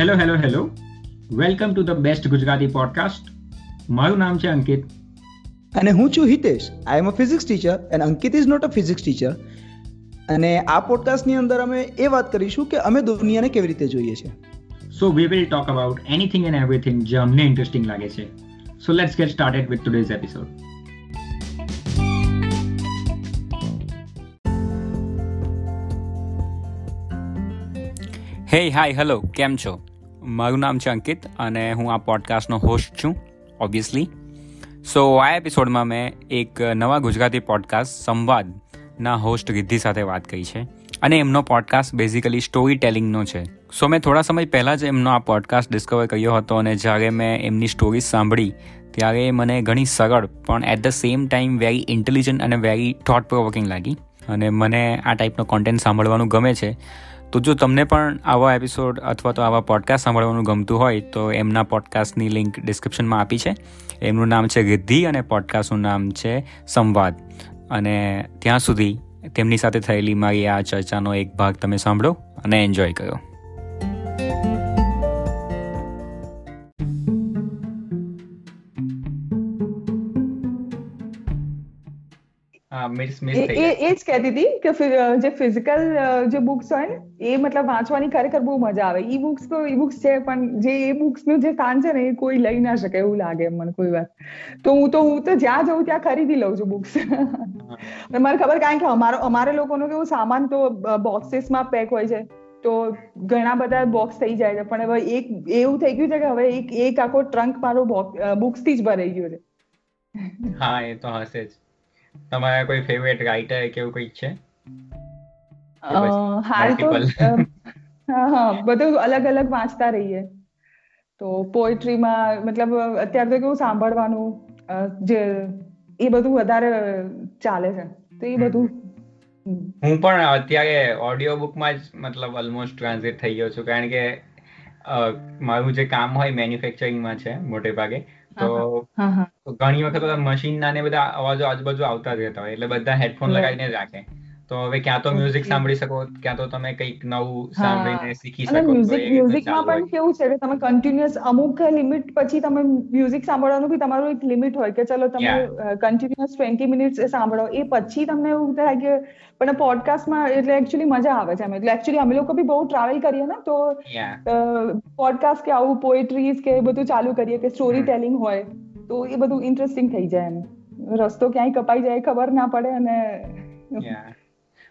Hello hello hello welcome to the best Gujarati podcast મારું નામ છે અંકિત. અને હું છું Hitesh. I am a physics teacher and Ankit is not a physics teacher અને આ પોડકાસ્ટની અંદર અમે એ વાત કરીશું કે અમે દુનિયાને કેવી રીતે જોઈએ છીએ so we will talk about anything and everything જે અમને ઇન્ટરેસ્ટિંગ લાગે છે. So let's get started with today's episode hey hi hello કેમ છો? મારું નામ છે અંકિત અને હું આ પોડકાસ્ટનો હોસ્ટ છું ઓબ્વિયસલી સો આ એપિસોડમાં મેં એક નવા ગુજરાતી પોડકાસ્ટ સંવાદના હોસ્ટ રિદ્ધિ સાથે વાત કરી છે. અને એમનો પોડકાસ્ટ બેઝિકલી સ્ટોરી ટેલિંગનો છે. સો મેં થોડા સમય પહેલાં જ એમનો આ પોડકાસ્ટ ડિસ્કવર કર્યો હતો અને જ્યારે મેં એમની સ્ટોરીઝ સાંભળી, ત્યારે મને ઘણી સરળ પણ at the same time very intelligent અને વેરી થોટ પ્રોવોકિંગ લાગી. અને મને આ ટાઈપનો કોન્ટેન્ટ સાંભળવાનું ગમે છે. તો જો તમને પણ આવા એપિસોડ અથવા તો આવા પોડકાસ્ટ સાંભળવાનું ગમતું હોય, તો એમના પોડકાસ્ટની લિંક ડિસ્ક્રિપ્શનમાં આપી છે. એમનું નામ છે રિદ્ધિ અને પોડકાસ્ટનું નામ છે સંવાદ. અને ત્યાં સુધી તેમની સાથે થયેલી મારી આ ચર્ચાનો એક ભાગ તમે સાંભળો અને એન્જોય કરો. એ જ કહેતી હતી કે જે ફિઝિકલ જે બુક્સ હોય ને એ મતલબ વાંચવાની ખરેખર બહુ મજા આવે. ઈ બુક્સ તો ઈ બુક્સ છે પણ જે એ બુક્સનું જે સ્થાન છે ને એ કોઈ લઈ ના શકે એવું લાગે મને કોઈ વાર. તો હું તો હું તો જ્યાં જઉં ત્યાં ખરીદી લઉં છું બુક્સ મને ખબર કારણ કે અમારો અમારે લોકોનો કેવું સામાન તો બોક્સીસમાં પેક હોય છે. તો ઘણા બધા બોક્સ થઈ જાય છે પણ હવે એક એવું થઈ ગયું છે કે હવે એક એક આખો ટ્રંક મારો બુક્સથી જ ભરાઈ ગયો છે. હા એ તો હશે જ. તમારા કોઈ ફેવરેટ રાઇટર કે એવું કંઈક છે? હાલ તો બધું અલગ અલગ વાંચતા રહીએ. તો પોએટ્રીમાં મતલબ અત્યારે તો કેવું સાંભળવાનું જે એ બધું વધારે ચાલે છે. તો એ બધું હું પણ અત્યારે ઓડિયો બુકમાં જ મતલબ ઓલમોસ્ટ ટ્રાન્ઝિટ થઈ ગયો છું. કારણ કે મારું જે કામ હોય મેન્યુફેક્ચરિંગમાં છે મોટે ભાગે તો ઘણી વખત મશીન ના ને બધા અવાજો આજુબાજુ આવતા જ રહેતા હોય એટલે બધા હેડફોન લગાવીને રાખે. તો હવે ક્યાં તો મ્યુઝિક સાંભળી શકો ક્યાં તો તમે કંઈક નવું સાંભળીને શીખી શકો મ્યુઝિક મ્યુઝિકમાં પણ કેવું છે કે તમે કન્ટિન્યુઅસ અમુક લિમિટ પછી તમે મ્યુઝિક સાંભળવાનું બી તમારું એક લિમિટ હોય કે ચલો તમે કન્ટિન્યુઅસ ટ્વેન્ટી મિનિટ્સ સાંભળો. એ પછી તમને એવું થાય કે પણ પોડકાસ્ટમાં એટલે એકચ્યુઅલી મજા આવે છે એટલે એકચ્યુઅલી અમે લોકો બી બહુ ટ્રાવેલ કરીએ ને તો પોડકાસ્ટ કે આવું પોએટ્રીઝ કે બધું ચાલુ કરીએ કે સ્ટોરી ટેલિંગ હોય તો એ બધું ઇન્ટરેસ્ટિંગ થઈ જાય એમ. રસ્તો ક્યાંય કપાઈ જાય ખબર ના પડે અને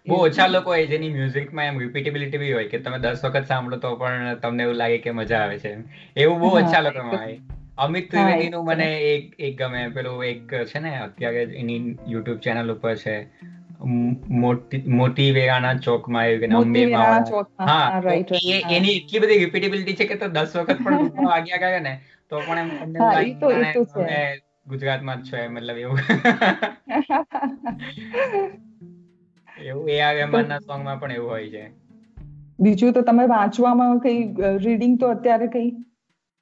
બહુ ઓછા લોકો હોય જેની મ્યુઝિકમાં એમ રિપીટેબિલિટી બી હોય કે તમે દસ વખત સાંભળો તો પણ તમને એવું લાગે કે મજા આવે છે એવું બહુ ઓછા લોકોમાં હોય. અમિત ત્રિવેદીનું મને એક એક ગમે. પેલું એક છે ને અત્યારે એની યુટ્યુબ ચેનલ ઉપર છે. મોટી વેરાના ચોકમાં આવ્યું કે અંબે હા એની એટલી બધી રિપીટેબિલિટી છે કે તો દસ વખત પણ વાગ્યા કરે ને તો પણ એમ તમને ગુજરાતમાં જ છો મતલબ એવું. એવું એ પણ એવું હોય છે. બીજું તો તમે વાંચવામાં કઈ રીડિંગ તો અત્યારે કઈ?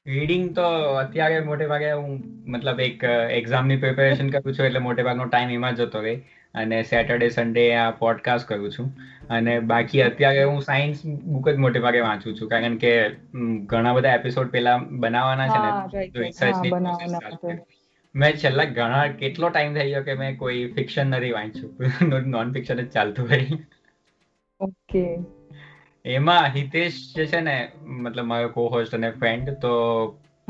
રીડિંગ તો અત્યારે મોટે ભાગે હું મતલબ એક એક્ઝામની પ્રિપેરેશન કરું છું એટલે મોટે ભાગનો ટાઈમ એમાં જતો રહે. અને સેટરડે સન્ડે આ પોડકાસ્ટ કરું છું. અને બાકી અત્યારે હું સાયન્સ બુક જ મોટે ભાગે વાંચું છું. કારણ કે ઘણા બધા એપિસોડ પેલા બનાવવાના છે ને તો રિસર્ચની મેં છેલ્લા ઘણા કેટલો ટાઈમ થઈ ગયો કે મેં કોઈ ફિક્શન નથી વાંચ્યું. નોન ફિક્શન જ ચાલતું હોય. ઓકે એમાં હિતેશ જે છે ને મતલબ મારો કો હોસ્ટ અને ફ્રેન્ડ તો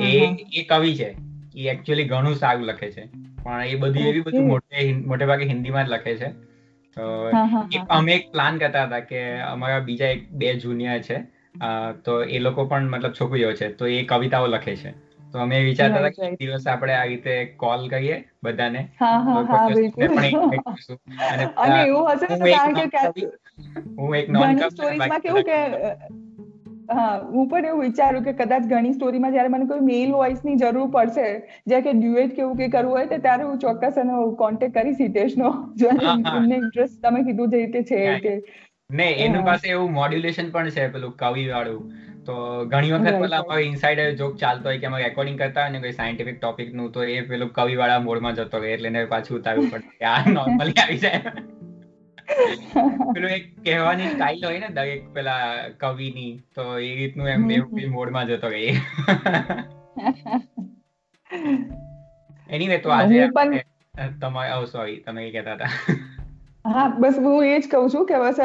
એ એ કવિ છે. એ એકચ્યુઅલી ઘણું સારું લખે છે. પણ એ બધી એવી બધું મોટે મોટે ભાગે હિન્દીમાં જ લખે છે. તો અમે એક પ્લાન કરતા હતા કે અમારા બીજા એક બે જુનિયર છે. તો એ લોકો પણ મતલબ છોકરીઓ છે. તો એ કવિતાઓ લખે છે. તો અમે વિચારતા હતા કે દિવસ આપણે આ રીતે કોલ કરીએ બધાને. અને એવું હશે ને કારણ કે હું એક નોન સ્ટોરીઝમાં કેવું કે હા હું પણ એવું વિચારું કે કદાચ ઘણી સ્ટોરીમાં જયારે મને કોઈ મેલ વોઇસની જરૂર પડશે જ્યાં કે ડ્યુએટ કેવું કે કરવું હોય તો ત્યારે હું ચોક્કસ એનો કોન્ટેક્ટ કરીશ હિતેશનો. જો એમને ઇન્ટરેસ્ટ તમે કીધું જે રીતે છે કે ને એનું પાસે એવું મોડ્યુલેશન પણ છે પેલું કવિ વાળું તો ઘણી વખત પેલા કોઈ ઇનસાઇડર જોક ચાલતો હોય કે અમે રેકોર્ડિંગ કરતા હોય ને કોઈ સાયન્ટિફિક ટોપિકનું તો એ પેલું કવિ વાળા મોડમાં જતો હોય એટલે એને પાછું ઉતારવું પડે. આ નોર્મલી આવી જાય. પેલું એક કહેવાની સ્ટાઇલ હોય ને દરેક પેલા કવિની તો એ રીતનું એમ એવું મોડમાં જતો રહી. એનીવે તો આજે તમારે ઓ સોરી તમે કહેતા હતા. હા બસ હું એ જ કહું છું કે બસ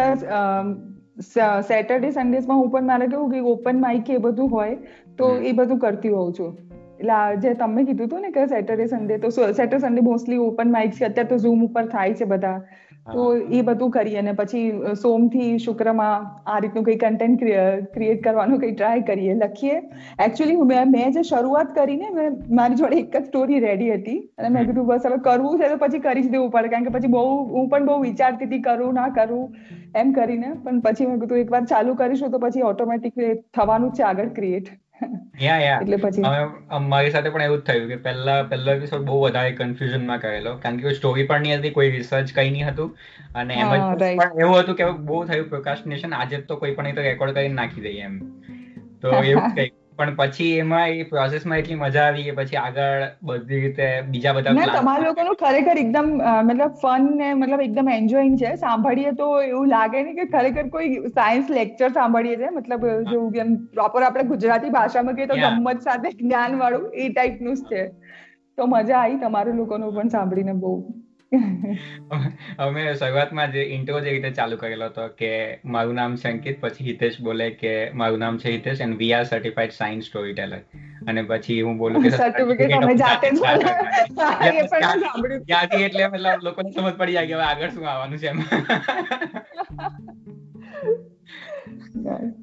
સેટરડે સન્ડેઝમાં હું પણ મારે કેવું કે ઓપન માઇક એ બધું હોય તો એ બધું કરતી હોઉં છું. એટલે જે તમે કીધું હતું ને કે સેટરડે સન્ડે તો Saturday Sunday mostly open mic છે અત્યારે તો ઝૂમ ઉપર થાય છે બધા. તો એ બધું કરીએ અને પછી સોમથી શુક્રમાં આ રીતનું કંઈ કન્ટેન્ટ ક્રિએટ કરવાનું કંઈ ટ્રાય કરીએ લખીએ. એકચ્યુઅલી મેં મેં જે શરૂઆત કરીને મેં મારી જોડે એક જ સ્ટોરી રેડી હતી. અને મેં કીધું બસ હવે કરવું છે તો પછી કરી જ દેવું પડે કારણ કે પછી બહુ હું પણ બહુ વિચારતી હતી કરું ના કરું એમ કરીને. પણ પછી મેં કીધું એકવાર ચાલુ કરીશું તો પછી ઓટોમેટિક થવાનું જ છે આગળ ક્રિએટ એટલે પછી મારી સાથે પણ એવું જ થયું કે પહેલા પહેલો એપિસોડ બહુ વધારે કન્ફ્યુઝનમાં કરેલો. કારણ કે સ્ટોરી પણ નહીં હતી કોઈ રિસર્ચ કઈ નહીં હતું. અને એમ પણ એવું હતું કે બહુ થયું પ્રોકાસ્ટિનેશન આજે તો કોઈ પણ તો રેકોર્ડ કરીને નાખી દઈએ એમ. તો એવું કંઈક પણ પછી એમાં એ પ્રોસેસમાં એટલી મજા આવી કે પછી આગળ બધી રીતે બીજા બધા તમારા લોકોનું ખરેખર એકદમ મતલબ ફન ને મતલબ એકદમ એન્જોયિંગ છે. સાંભળીએ તો એવું લાગે ને કે ખરેખર કોઈ સાયન્સ લેક્ચર સાંભળીએ છે. મતલબ જેવું એમ પ્રોપર આપણે ગુજરાતી ભાષામાં કહીએ તો ગમત સાથે જ્ઞાન વાળું એ ટાઈપનું જ છે. તો મજા આવી તમારું લોકોનું પણ સાંભળીને બહુ. અમે શરૂઆતમાં જે ઇન્ટ્રો જે રીતે ચાલુ કરેલો હતો કે મારું નામ સંકિત પછી હિતેશ બોલે કે મારું નામ છે Hitesh and we are certified science story teller અને પછી હું બોલું કે સર્ટિફિકેટ અમે જાતે જ ત્યાંથી એટલે મતલબ લોકોને સમજ પડી જાય કે હવે આગળ શું આવવાનું છે એમ.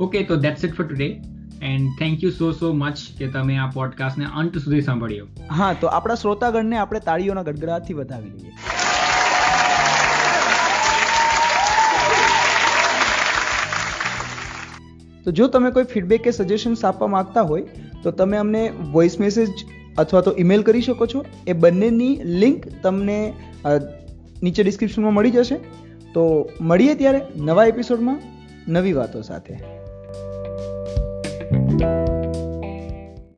ઓકે તો that's it for today and thank you so so much કે તમે આ પોડકાસ્ટને અંત સુધી સાંભળ્યો. હા, તો આપણા શ્રોતાગણને આપણે તાળીઓના ગડગડાટથી વધાવી લઈએ. તો જો તમે કોઈ ફીડબેક કે સજેશન્સ આપવા માંગતા હોય, તો તમે અમને વોઇસ મેસેજ અથવા તો ઈમેલ કરી શકો છો. એ બંનેની લિંક તમને નીચે ડિસ્ક્રિપ્શનમાં મળી જશે. તો મળીએ ત્યારે નવા એપિસોડમાં નવી વાતો સાથે. thank you